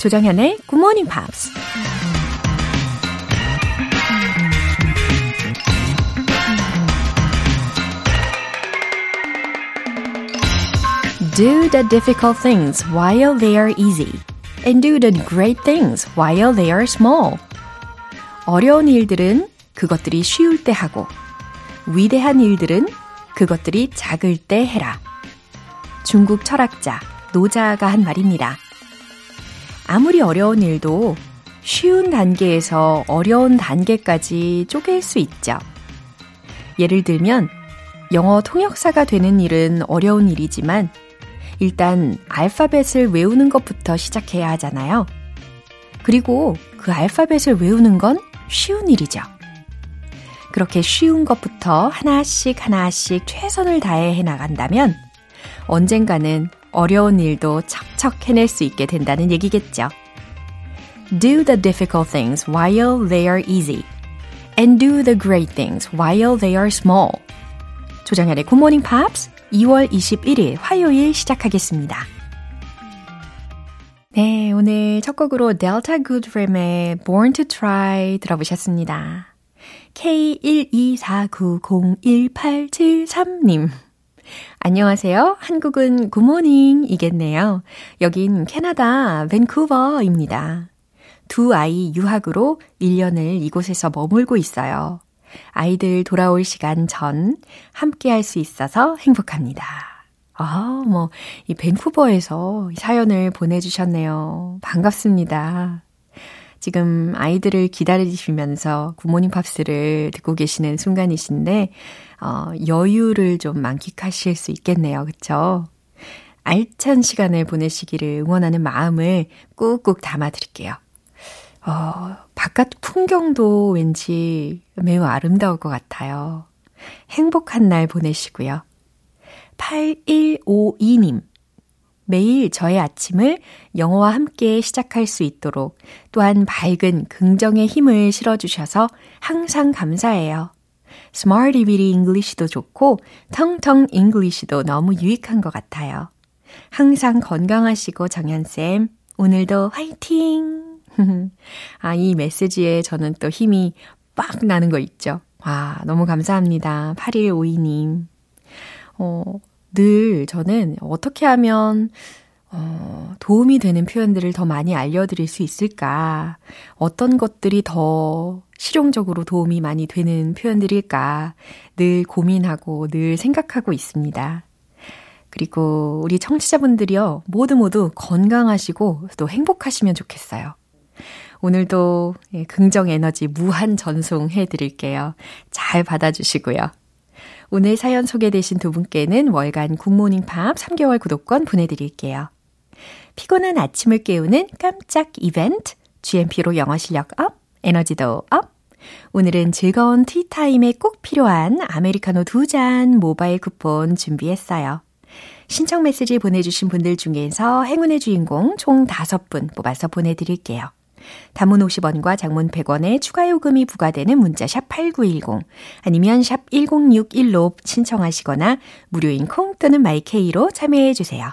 조정현의 Good Morning Pops. Do the difficult things while they are easy. And do the great things while they are small. 어려운 일들은 그것들이 쉬울 때 하고, 위대한 일들은 그것들이 작을 때 해라. 중국 철학자 노자가 한 말입니다. 아무리 어려운 일도 쉬운 단계에서 어려운 단계까지 쪼갤 수 있죠. 예를 들면 영어 통역사가 되는 일은 어려운 일이지만 일단 알파벳을 외우는 것부터 시작해야 하잖아요. 그리고 그 알파벳을 외우는 건 쉬운 일이죠. 그렇게 쉬운 것부터 하나씩 하나씩 최선을 다해 해 나간다면 언젠가는 어려운 일도 척척 해낼 수 있게 된다는 얘기겠죠. Do the difficult things while they are easy. And do the great things while they are small. 조정현의 Good Morning Pops 2월 21일 화요일 시작하겠습니다. 네, 오늘 첫 곡으로 델타 굿프렘의 Born to Try 들어보셨습니다. K124901873님. 안녕하세요. 한국은 굿모닝이겠네요. 여긴 캐나다 밴쿠버입니다. 두 아이 유학으로 1년을 이곳에서 머물고 있어요. 아이들 돌아올 시간 전 함께 할 수 있어서 행복합니다. 아, 뭐, 이 밴쿠버에서 사연을 보내주셨네요. 반갑습니다. 지금 아이들을 기다리시면서 굿모닝 팝스를 듣고 계시는 순간이신데, 어, 여유를 좀 만끽하실 수 있겠네요. 그쵸? 알찬 시간을 보내시기를 응원하는 마음을 꾹꾹 담아드릴게요. 어, 바깥 풍경도 왠지 매우 아름다울 것 같아요. 행복한 날 보내시고요. 8152님. 매일 저의 아침을 영어와 함께 시작할 수 있도록 또한 밝은 긍정의 힘을 실어주셔서 항상 감사해요. Bitty English도 좋고 텅텅 English도 너무 유익한 것 같아요. 항상 건강하시고 정연쌤, 오늘도 화이팅! 아, 이 메시지에 저는 또 힘이 빡 나는 거 있죠. 와, 너무 감사합니다. 8152님. 어, 늘 저는 어떻게 하면 어, 도움이 되는 표현들을 더 많이 알려드릴 수 있을까? 어떤 것들이 더 실용적으로 도움이 많이 되는 표현들일까? 늘 고민하고 늘 생각하고 있습니다. 그리고 우리 청취자분들이요, 모두 모두 건강하시고 또 행복하시면 좋겠어요. 오늘도 예, 긍정 에너지 무한 전송해 드릴게요. 잘 받아주시고요. 오늘 사연 소개되신 두 분께는 월간 굿모닝 팝 3개월 구독권 보내드릴게요. 피곤한 아침을 깨우는 깜짝 이벤트, GMP로 영어 실력 up, 에너지도 up. 오늘은 즐거운 티타임에 꼭 필요한 아메리카노 두 잔 모바일 쿠폰 준비했어요. 신청 메시지 보내주신 분들 중에서 행운의 주인공 총 5분 뽑아서 보내드릴게요. 단문 50원과 장문 100원의 추가 요금이 부과되는 문자 샵 8910 아니면 샵 1061로 신청하시거나 무료인 콩 또는 마이케이로 참여해 주세요.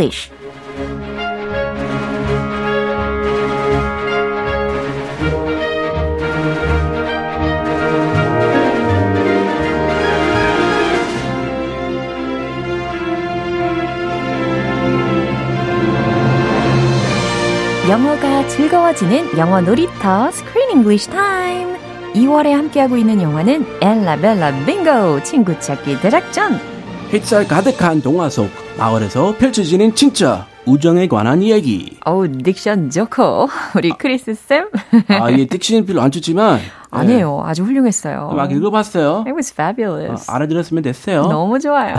English 영어가 즐거워지는 영어 놀이터 Screen English Time. 2월에 함께하고 있는 영화는 엘라벨라 빙고 친구 찾기 대작전. 햇살 가득한 동화 속 마을에서 펼쳐지는 진짜 우정에 관한 이야기. 어우, 딕션 좋고. 우리 크리스 쌤. 아, 이게 딕션이 별로 안 좋지만. 아니에요. 아주 훌륭했어요. 막 읽어봤어요. It was fabulous. 아, 알아들었으면 됐어요. 너무 좋아요.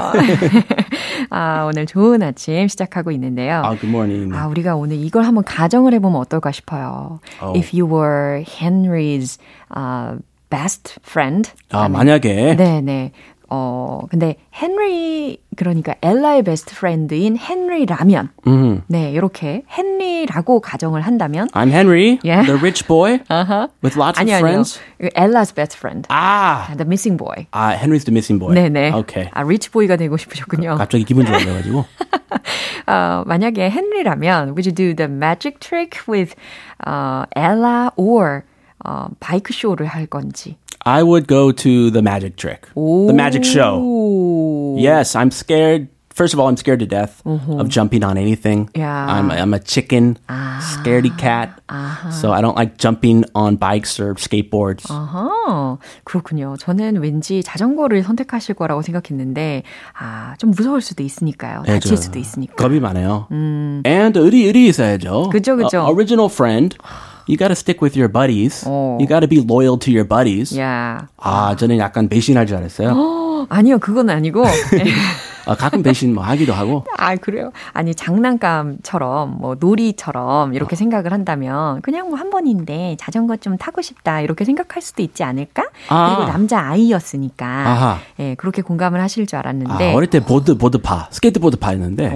아, 오늘 좋은 아침 시작하고 있는데요. 아, good morning. 아, 우리가 오늘 이걸 한번 가정을 해보면 어떨까 싶어요. Oh. If you were Henry's uh, best friend. 아, 만약에. 네네. 어, 근데 헨리, 그러니까 엘라의 best friend인 헨리라면, 음. 네, 이렇게 헨리라고 가정을 한다면, I'm Henry, Yeah. the rich boy uh-huh. with lots 아니, of 아니요. friends. Ella's best friend. 아, The missing boy. 아, Henry's the missing boy. 네 네. Okay. 아, rich boy가 되고 싶으셨군요. 갑자기 기분 좋아져 가지고. 어, 만약에 헨리라면, would you do the magic trick with uh, Ella or 어, 바이크 쇼를 할 건지. I would go to the magic trick, the magic show. 오. Yes, I'm scared. First of all, I'm scared to death of jumping on anything. Yeah. I'm, I'm a chicken, scaredy cat. So I don't like jumping on bikes or skateboards. 아하, 그렇군요. 저는 왠지 자전거를 선택하실 거라고 생각했는데, 아, 좀 무서울 수도 있으니까요. 다칠 수도 있으니까. 겁이 많아요. And 의리 의리 있어야죠. 그죠, 그죠. Uh, original friend. You got to stick with your buddies. 어. You got to be loyal to your buddies. 야, 아, 저는 약간 배신할 줄 알았어요. 어, 아니요, 그건 아니고. 아, 가끔 배신 뭐 하기도 하고. 아, 그래요? 아니, 장난감처럼, 뭐, 놀이처럼, 이렇게 생각을 한다면, 그냥 뭐 한 번인데, 자전거 좀 타고 싶다, 이렇게 생각할 수도 있지 않을까? 아. 그리고 남자 아이였으니까, 아하. 예, 그렇게 공감을 하실 줄 아, 알았는데, 어릴 때 보드 보드파, 스케이트보드파 였는데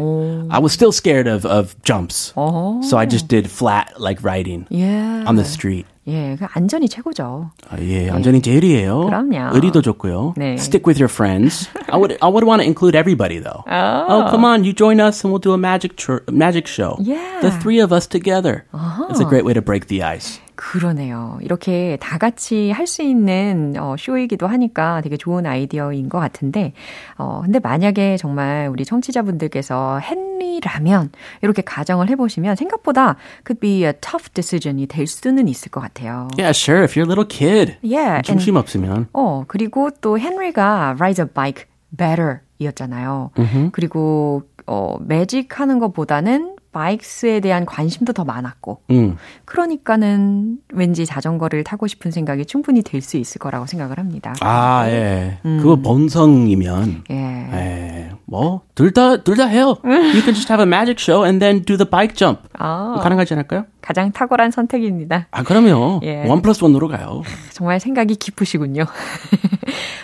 I was still scared of of jumps. 어, So I just did flat like riding 예. on the street. 예, 그 안전이 최고죠. 아, 예, 안전이 제일이에요. 그럼요. 의리도 좋고요. 네. Stick with your friends. I would I would want to include everybody though. 아. Oh, come on, you join us and we'll do a magic tr- magic show. Yeah. The three of us together. It's a great way to break the ice. 그러네요. 이렇게 다 같이 할 수 있는 어, 쇼이기도 하니까 되게 좋은 아이디어인 것 같은데, 어, 근데 만약에 정말 우리 청취자분들께서 헨리라면 이렇게 가정을 해보시면 생각보다 could be a tough decision이 될 수는 있을 것 같아요. Yeah, sure. If you're a little kid. Yeah, 중심 없으면. 어, 그리고 또 헨리가 ride a bike better 이었잖아요. 그리고, 어, 매직 하는 것보다는 바이크스에 대한 관심도 더 많았고, 음. 그러니까는 왠지 자전거를 타고 싶은 생각이 충분히 될 수 있을 거라고 생각을 합니다. 아, 예. 그거 본성이면 예. 에, 뭐, 둘 다, 둘 다 해요. You can just have a magic show and then do the bike jump. 아, 가능하지 않을까요? 가장 탁월한 선택입니다. 아, 그럼요. 예. 원 플러스 원으로 가요. 정말 생각이 깊으시군요.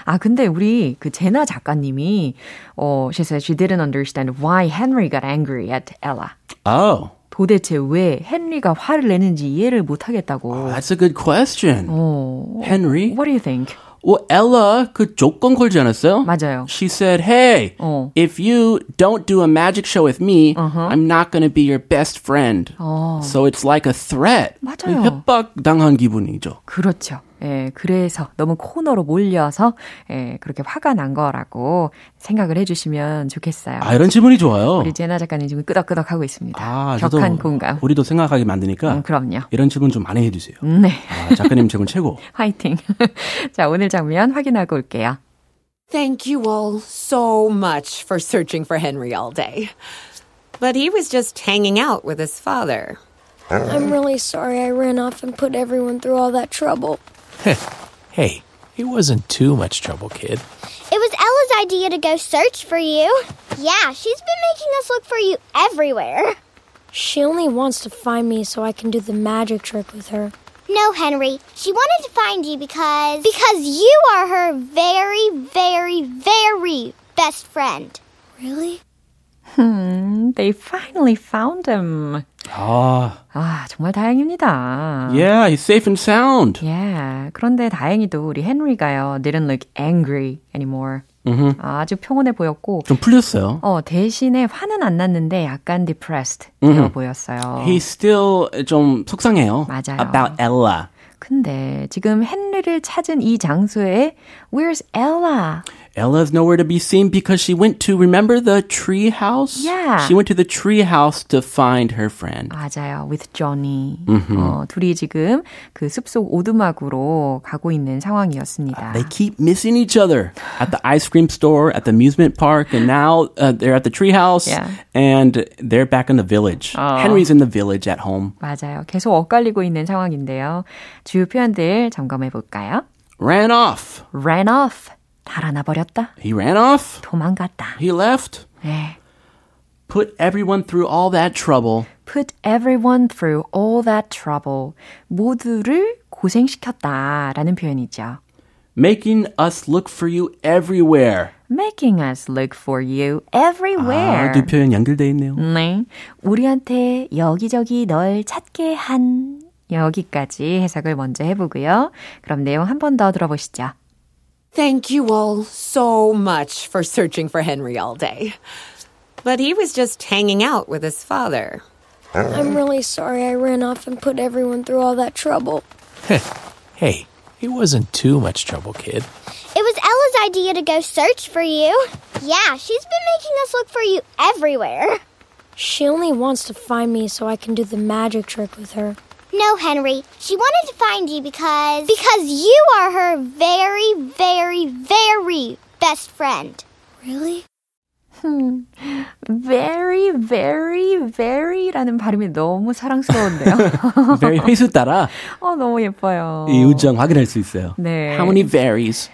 아, 근데 우리 그 제나 작가님이, 어, she said she didn't understand why Henry got angry at Ella. Oh, 도대체 왜 헨리가 화를 내는지 이해를 못 하겠다고. that's a good question. 어, Henry? what do you think? Well, Ella 그 조건 걸지 않았어요? 맞아요. She said, hey, 어. if you don't do a magic show with me, I'm not going to be your best friend. So it's like a threat. 맞아요. 협박 당한 기분이죠. 그렇죠. 예, 그래서 너무 코너로 몰려서 예, 그렇게 화가 난 거라고 생각을 해주시면 좋겠어요. 아, 이런 질문이 좋아요. 우리 제나 작가님 지금 끄덕끄덕 하고 있습니다. 아, 격한 공감. 우리도 생각하게 만드니까 음, 그럼요. 이런 질문 좀 많이 해주세요. 네, 아, 작가님 질문 최고. 화이팅. 자, 오늘 장면 확인하고 올게요. Thank you all so much for searching for Henry all day. But he was just hanging out with his father. I'm really sorry I ran off and put everyone through all that trouble. Hey, it wasn't too much trouble, kid. It was Ella's idea to go search for you. Yeah, she's been making us look for you everywhere. She only wants to find me so I can do the magic trick with her. No, Henry. She wanted to find you because. Because you are her very, very, very best friend. Really? Hmm, they finally found him. 아, 아, 정말 다행입니다. yeah, he's safe and sound. Yeah. 그런데 다행히도 우리 헨리가요, didn't look angry anymore. 아주 평온해 보였고, 좀 풀렸어요. 어, 대신에 화는 안 났는데 약간 depressed 되어 보였어요. He's still 좀 속상해요. 맞아요. About Ella. 근데 지금 헨 리를 찾은 이 장소에 Where's Ella? Ella's nowhere to be seen because she went to remember the tree house. Yeah. She went to the tree house to find her friend. 맞아요. With Johnny. 어, 둘이 지금 그 숲속 오두막으로 가고 있는 상황이었습니다. They keep missing each other at the ice cream store, at the amusement park, and now uh, they're at the tree house, Yeah. and they're back in the village. Henry's in the village at home. 맞아요. 계속 엇갈리고 있는 상황인데요. 주요 표현들 점검해 볼 까요? Ran off. ran off. 달아나 버렸다. He ran off. 도망갔다. He left. 네. Put everyone through all that trouble. put everyone through all that trouble. 모두를 고생시켰다라는 표현이죠. Making us look for you everywhere. making us look for you everywhere. 아, 두 표현 연결돼 있네요. 네. 우리한테 여기저기 널 찾게 한 여기까지 해석을 먼저 해보고요. 그럼 내용 한 번 더 들어보시죠. Thank you all so much for searching for Henry all day. But he was just hanging out with his father. I'm really sorry I ran off and put everyone through all that trouble. Hey, it wasn't too much trouble, kid. It was Ella's idea to go search for you. Yeah, she's been making us look for you everywhere. She only wants to find me so I can do the magic trick with her. No, Henry. She wanted to find you because because you are her very, very, very best friend. Really? very, very, very라는 발음이 너무 사랑스러운데요. Very 회수 따라 어, 너무 예뻐요. 이 우정 확인할 수 있어요. 네. How many varies?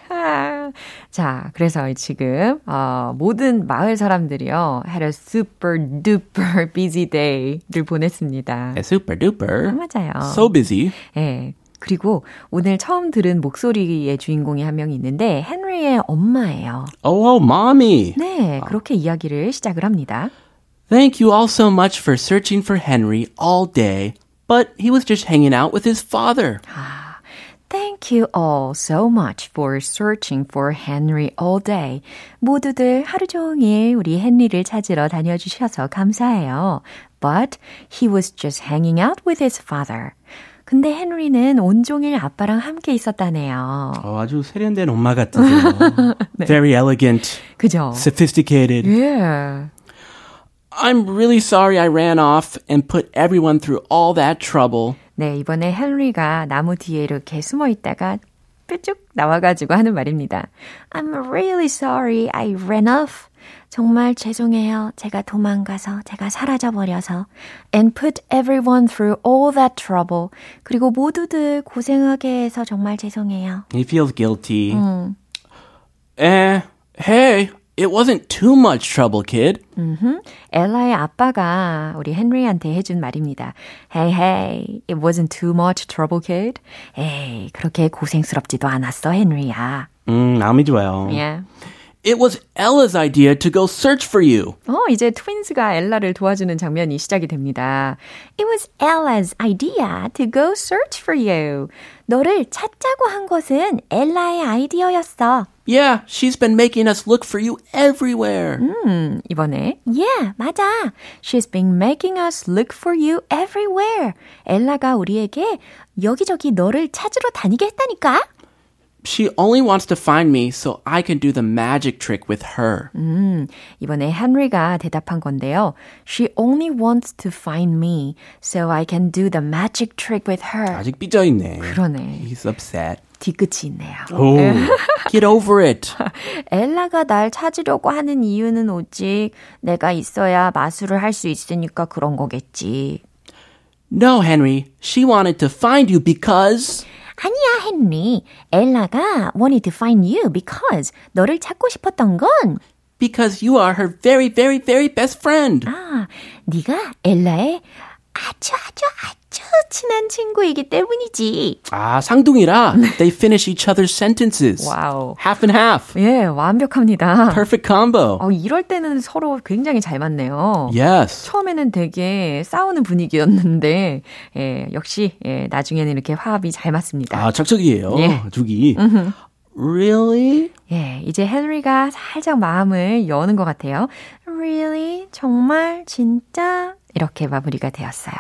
아, 자, 그래서 지금 어, 모든 마을 사람들이요 had a super duper busy day를 보냈습니다. Super duper. 맞아요. So busy. 예. 그리고 오늘 처음 들은 목소리의 주인공이 한 명이 있는데 헨리의 엄마예요. Oh, oh, mommy. 네, 그렇게 이야기를 시작을 합니다. Thank you all so much for searching for Henry all day, but he was just hanging out with his father. Thank you all so much for searching for Henry all day. 모두들 하루 종일 우리 헨리를 찾으러 다녀주셔서 감사해요. But he was just hanging out with his father. 근데 헨리는 온종일 아빠랑 함께 있었다네요. 어, 아주 세련된 엄마 같으세요. Very elegant, 그죠? sophisticated. Yeah. I'm really sorry I ran off and put everyone through all that trouble. 네, 이번에 헨리가 나무 뒤에 이렇게 숨어 있다가 뾰쭉 나와가지고 하는 말입니다. I'm really sorry I ran off. 정말 죄송해요. 제가 도망가서, 제가 사라져버려서. And put everyone through all that trouble. 그리고 모두들 고생하게 해서 정말 죄송해요. He feels guilty. Eh, hey, it wasn't too much trouble, kid. 엘라의 아빠가 우리 헨리한테 해준 말입니다. Hey, hey, it wasn't too much trouble, kid. 에이, 그렇게 고생스럽지도 않았어, 헨리야. 음, 마음이 좋아요. Yeah. It was Ella's idea to go search for you. 어, 이제 트윈스가 엘라를 도와주는 장면이 시작이 됩니다. It was Ella's idea to go search for you. 너를 찾자고 한 것은 엘라의 아이디어였어. Yeah, she's been making us look for you everywhere. 음, 이번에 Yeah, 맞아. She's been making us look for you everywhere. 엘라가 우리에게 여기저기 너를 찾으러 다니게 했다니까. She only wants to find me so I can do the magic trick with her. 음, 이번에 헨리가 대답한 건데요. She only wants to find me so I can do the magic trick with her. 아직 삐져있네. 그러네. He's upset. 뒤끝이 있네요. Oh, get over it. 엘라가 날 찾으려고 하는 이유는 오직 내가 있어야 마술을 할 수 있으니까 그런 거겠지. No, Henry. She wanted to find you because... 아니야, 헨리. 엘라가 wanted to find you because 너를 찾고 싶었던 건 Because you are her very, very, very best friend. 아, 네가 엘라의 아주 아주 아주 친한 친구이기 때문이지. 아, 쌍둥이라. They finish each other's sentences. 와우. Half and half. 예, 완벽합니다. Perfect combo. 어, 이럴 때는 서로 굉장히 잘 맞네요. Yes. 처음에는 되게 싸우는 분위기였는데, 예, 역시, 예, 나중에는 이렇게 화합이 잘 맞습니다. 아, 적적이에요. 예. 죽이. Really? 예, 이제 헨리가 살짝 마음을 여는 것 같아요. Really? 정말? 진짜? 이렇게 마무리가 되었어요.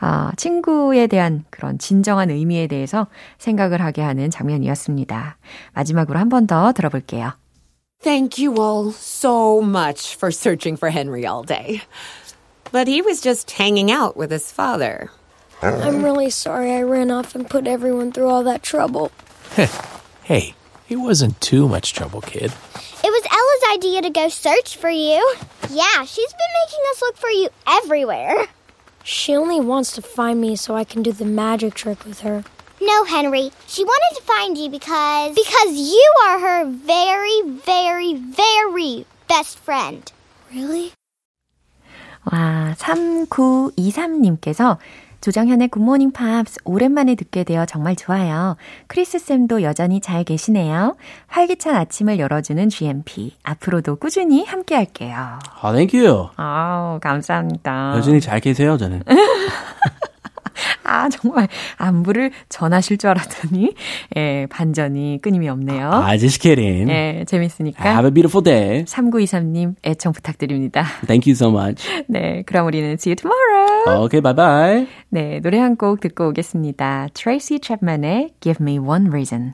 아, 친구에 대한 그런 진정한 의미에 대해서 생각을 하게 하는 장면이었습니다. 마지막으로 한 번 더 들어볼게요. Thank you all so much for searching for Henry all day. But he was just hanging out with his father. I'm really sorry I ran off and put everyone through all that trouble. hey, it wasn't too much trouble, kid. It was Ella's idea to go search for you. Yeah, she's been making us look for you everywhere. She only wants to find me so I can do the magic trick with her. No, Henry. She wanted to find you because because you are her very, very, very best friend. Really? 와, 3923님께서 조정현의 Good Morning Pops 오랜만에 듣게 되어 정말 좋아요. 크리스 쌤도 여전히 잘 계시네요. 활기찬 아침을 열어주는 GMP. 앞으로도 꾸준히 함께 할게요. 아, thank you. 아우, 감사합니다. 여전히 잘 계세요, 저는. 아, 정말 안부를 전하실 줄 알았더니, 예, 반전이 끊임이 없네요. 아, just kidding. 예, 재밌으니까. Have a beautiful day. 3923님 애청 부탁드립니다. Thank you so much. 네, 그럼 우리는 see you tomorrow. Okay, bye bye. 네, 노래 한 곡 듣고 오겠습니다. Tracy Chapman의 Give Me One Reason.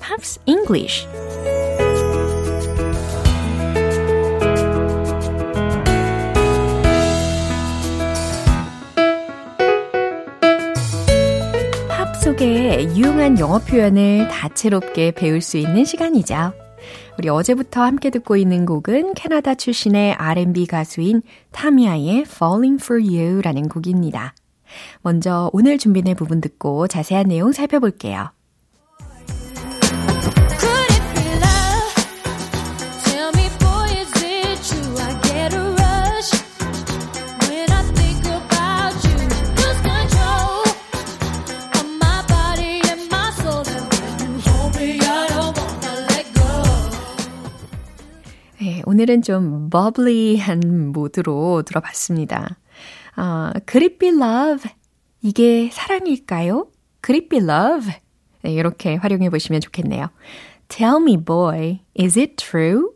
English. 팝 속의 유용한 영어 표현을 다채롭게 배울 수 있는 시간이죠. 우리 어제부터 함께 듣고 있는 곡은 캐나다 출신의 R&B 가수인 타미아의 Falling for You라는 곡입니다. 먼저 오늘 준비된 부분 듣고 자세한 내용 살펴볼게요. 오늘은 좀 버블리한 모드로 들어봤습니다. 아, could it be love? 이게 사랑일까요? could it be love? 네, 이렇게 활용해 보시면 좋겠네요. Tell me, boy, is it true?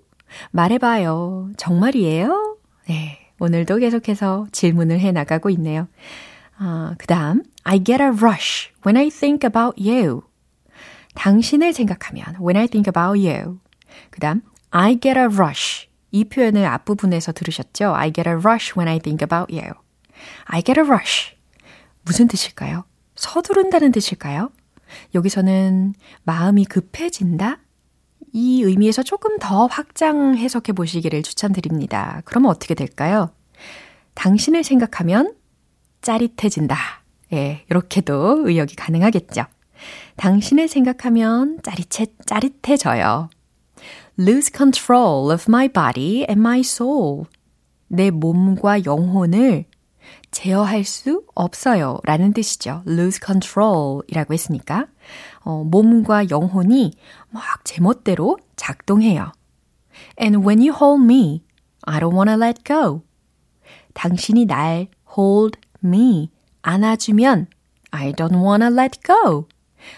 말해봐요. 정말이에요? 네, 오늘도 계속해서 질문을 해 나가고 있네요. 아, 그 다음, I get a rush when I think about you. 당신을 생각하면 when I think about you. 그 다음, I get a rush. 이 표현을 앞부분에서 들으셨죠? I get a rush when I think about you. I get a rush. 무슨 뜻일까요? 서두른다는 뜻일까요? 여기서는 마음이 급해진다? 이 의미에서 조금 더 확장 해석해 보시기를 추천드립니다. 그러면 어떻게 될까요? 당신을 생각하면 짜릿해진다. 예, 이렇게도 의역이 가능하겠죠. 당신을 생각하면 짜릿해, 짜릿해져요. Lose control of my body and my soul. 내 몸과 영혼을 제어할 수 없어요. 라는 뜻이죠. lose control 이라고 했으니까, 어, 몸과 영혼이 막 제멋대로 작동해요. And when you hold me, I don't wanna let go. 당신이 날 hold me, 안아주면 I don't wanna let go.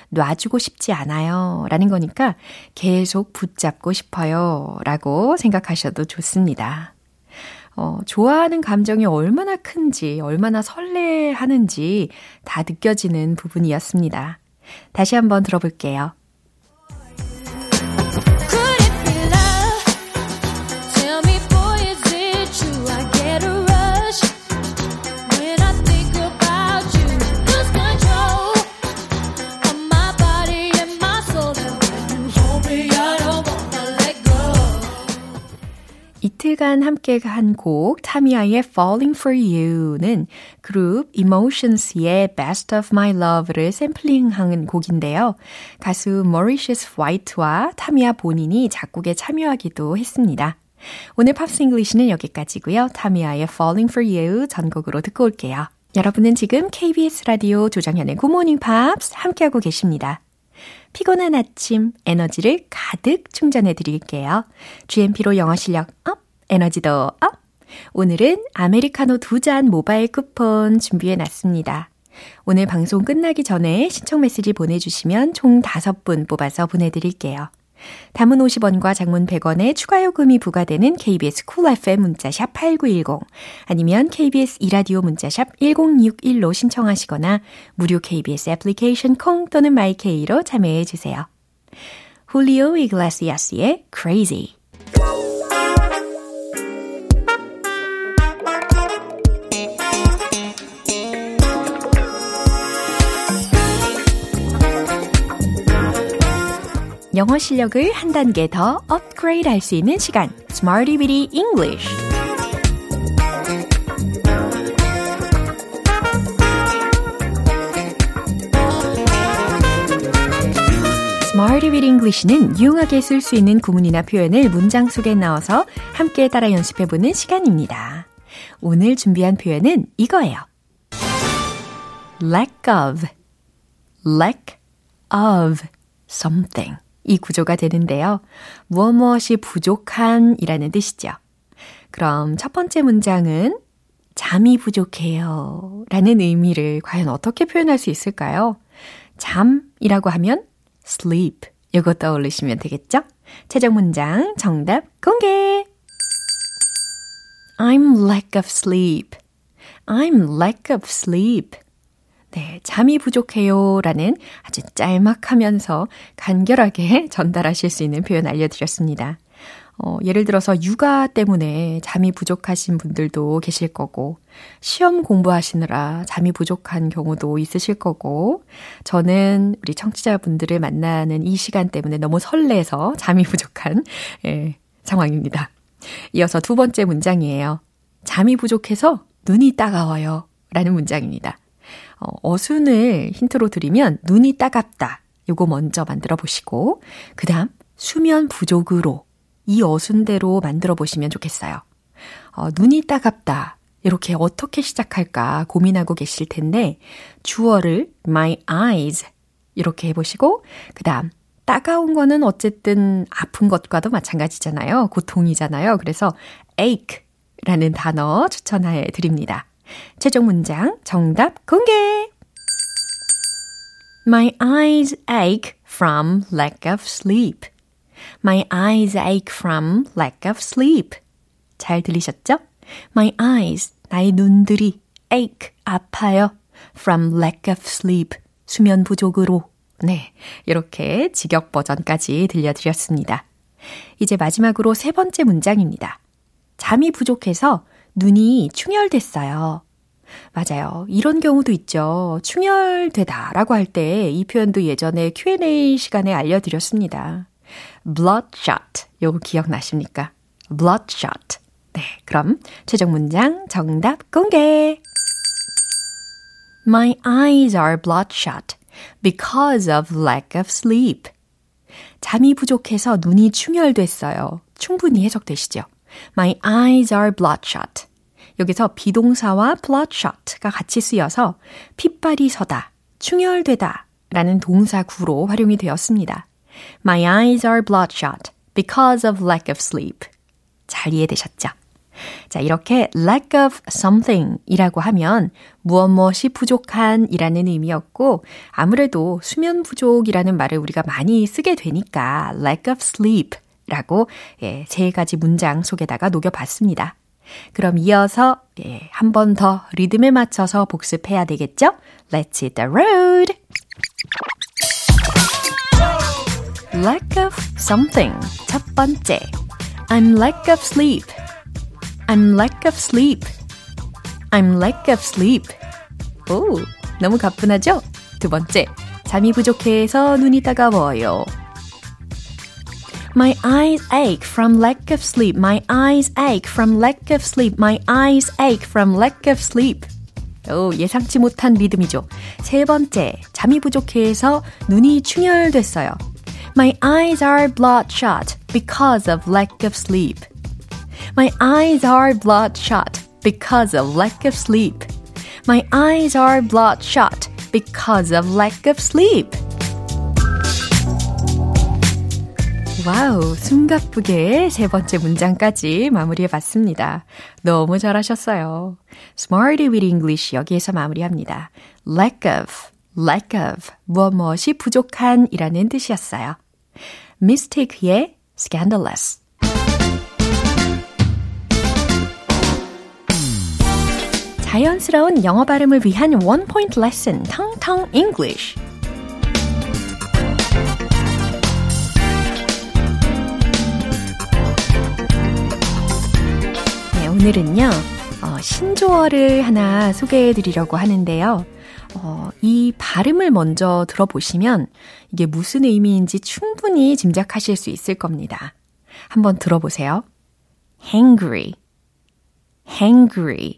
놔주고 싶지 않아요. 라는 거니까 계속 붙잡고 싶어요. 라고 생각하셔도 좋습니다. 어, 좋아하는 감정이 얼마나 큰지, 얼마나 설레하는지 다 느껴지는 부분이었습니다. 다시 한번 들어볼게요. 이틀간 함께 한 곡 타미아의 Falling for You는 그룹 Emotions의 Best of My Love를 샘플링한 곡인데요. 가수 Mauritius White와 타미아 본인이 작곡에 참여하기도 했습니다. 오늘 Pops English는 여기까지고요. 타미아의 Falling for You 전곡으로 듣고 올게요. 여러분은 지금 KBS 라디오 조정현의 Good Morning Pops 함께하고 계십니다. 피곤한 아침 에너지를 가득 충전해 드릴게요. GMP로 영어 실력 up, 에너지도 up. 오늘은 아메리카노 두 잔 모바일 쿠폰 준비해 놨습니다. 오늘 방송 끝나기 전에 신청 메시지 보내주시면 총 5분 뽑아서 보내드릴게요. 단문 50원과 장문 100원의 추가 요금이 부과되는 KBS Cool FM 문자샵 8910 아니면 KBS 이라디오 문자샵 1061로 신청하시거나 무료 KBS 애플리케이션 콩 또는 마이케이로 참여해 주세요. 훌리오 이글라시아스의 Crazy 영어 실력을 한 단계 더 업그레이드 할 수 있는 시간 Smarty Bitty English Bitty English는 유용하게 쓸 수 있는 구문이나 표현을 문장 속에 넣어서 함께 따라 연습해보는 시간입니다. 오늘 준비한 표현은 이거예요. lack of, lack of something. 이 구조가 되는데요. 무엇 무엇이 부족한 이라는 뜻이죠. 그럼 첫 번째 문장은 잠이 부족해요. 라는 의미를 과연 어떻게 표현할 수 있을까요? 잠이라고 하면 sleep. 이거 떠올리시면 되겠죠? 최종 문장 정답 공개! I'm lack of sleep. I'm lack of sleep. 네, 잠이 부족해요 라는 아주 짤막하면서 간결하게 전달하실 수 있는 표현 알려드렸습니다. 어, 예를 들어서 육아 때문에 잠이 부족하신 분들도 계실 거고, 시험 공부하시느라 잠이 부족한 경우도 있으실 거고, 저는 우리 청취자분들을 만나는 이 시간 때문에 너무 설레서 잠이 부족한 예, 상황입니다. 이어서 두 번째 문장이에요. 잠이 부족해서 눈이 따가워요. 라는 문장입니다. 어, 어순을 힌트로 드리면 눈이 따갑다. 요거 먼저 만들어 보시고 그 다음 수면 부족으로 이 어순대로 만들어 보시면 좋겠어요. 어, 눈이 따갑다. 이렇게 어떻게 시작할까 고민하고 계실 텐데 주어를 my eyes 이렇게 해보시고 그 다음 따가운 거는 어쨌든 아픈 것과도 마찬가지잖아요. 고통이잖아요. 그래서 ache라는 단어 추천해 드립니다. 최종 문장 정답 공개! My eyes ache from lack of sleep. My eyes ache from lack of sleep. 잘 들리셨죠? My eyes, 나의 눈들이 ache, 아파요. From lack of sleep, 수면 부족으로. 네, 이렇게 직역 버전까지 들려드렸습니다. 이제 마지막으로 세 번째 문장입니다. 잠이 부족해서 눈이 충혈됐어요. 맞아요. 이런 경우도 있죠. 충혈되다 라고 할 때 이 표현도 예전에 Q&A 시간에 알려드렸습니다. bloodshot. 요거 기억나십니까? bloodshot. 네, 그럼 최종 문장 정답 공개! My eyes are bloodshot because of lack of sleep. 잠이 부족해서 눈이 충혈됐어요. 충분히 해석되시죠? My eyes are bloodshot. 여기서 비동사와 bloodshot가 같이 쓰여서 핏발이 서다, 충혈되다 라는 동사 구로 활용이 되었습니다. My eyes are bloodshot because of lack of sleep. 잘 이해되셨죠? 자, 이렇게 lack of something 이라고 하면 무엇 무엇이 부족한 이라는 의미였고, 아무래도 수면 부족이라는 말을 우리가 많이 쓰게 되니까 lack of sleep 라고 예, 세 가지 문장 속에다가 녹여봤습니다. 그럼 이어서 예, 한 번 더 리듬에 맞춰서 복습해야 되겠죠? Let's hit the road! Lack of something. 첫 번째. I'm lack of sleep. I'm lack of sleep. I'm lack of sleep. 오, 너무 가뿐하죠? 두 번째. 잠이 부족해서 눈이 따가워요. My eyes ache from lack of sleep. My eyes ache from lack of sleep. My eyes ache from lack of sleep. 오, 예상치 못한 리듬이죠. 세 번째, 잠이 부족해서 눈이 충혈됐어요. My eyes are bloodshot because of lack of sleep. My eyes are bloodshot because of lack of sleep. My eyes are bloodshot because of lack of sleep. 와우, 숨가쁘게 세 번째 문장까지 마무리해 봤습니다. 너무 잘하셨어요. Smarty with English 여기에서 마무리합니다. lack of, lack of, 무엇 무엇이 부족한 이라는 뜻이었어요. Mistake의 scandalous. 자연스러운 영어 발음을 위한 원 포인트 레슨, 텅텅 English. 오늘은요, 어, 신조어를 하나 소개해 드리려고 하는데요. 어, 이 발음을 먼저 들어보시면 이게 무슨 의미인지 충분히 짐작하실 수 있을 겁니다. 한번 들어보세요. hangry, hangry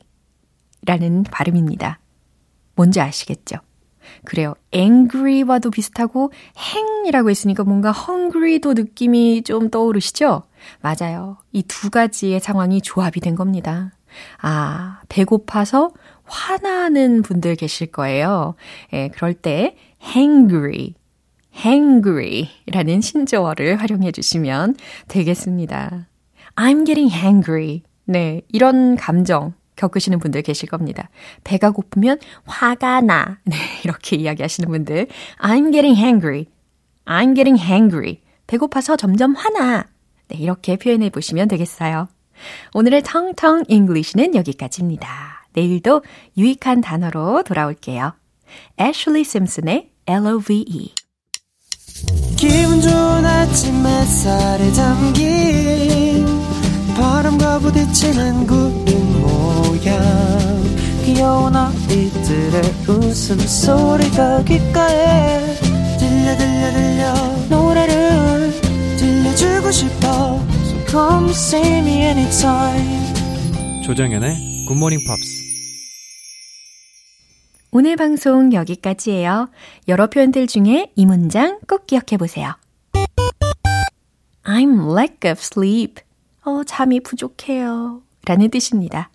라는 발음입니다. 뭔지 아시겠죠? 그래요. angry와도 비슷하고 hang이라고 했으니까 뭔가 hungry도 느낌이 좀 떠오르시죠? 맞아요. 이 두 가지의 상황이 조합이 된 겁니다. 아, 배고파서 화나는 분들 계실 거예요. 예, 그럴 때 hangry, hangry 라는 신조어를 활용해 주시면 되겠습니다. I'm getting hangry. 네, 이런 감정 겪으시는 분들 계실 겁니다. 배가 고프면 화가 나. 네, 이렇게 이야기하시는 분들. I'm getting hangry. I'm getting hangry. 배고파서 점점 화나. 네, 이렇게 표현해 보시면 되겠어요. 오늘의 텅텅 English는 여기까지입니다. 내일도 유익한 단어로 돌아올게요. 애슐리 심슨의 L-O-V-E 기분 좋은 아침 햇살에 담긴 바람과 부딪히는 구름 아이들의 웃음소리가 귓가에 들려 들려 들려 노래를 들려주고 싶어 So come see me anytime 조정연의 굿모닝 팝스 오늘 방송 여기까지예요. 여러 표현들 중에 이 문장 꼭 기억해 보세요. I'm lack of sleep. 어, 잠이 부족해요. 라는 뜻입니다.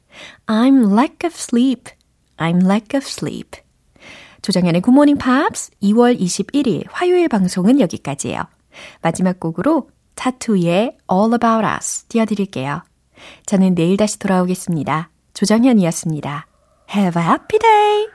I'm lack of sleep. I'm lack of sleep. 조정현의 Good Morning Pops 2월 21일 화요일 방송은 여기까지예요. 마지막 곡으로 타투의 All About Us 띄워드릴게요. 저는 내일 다시 돌아오겠습니다. 조정현이었습니다. Have a happy day!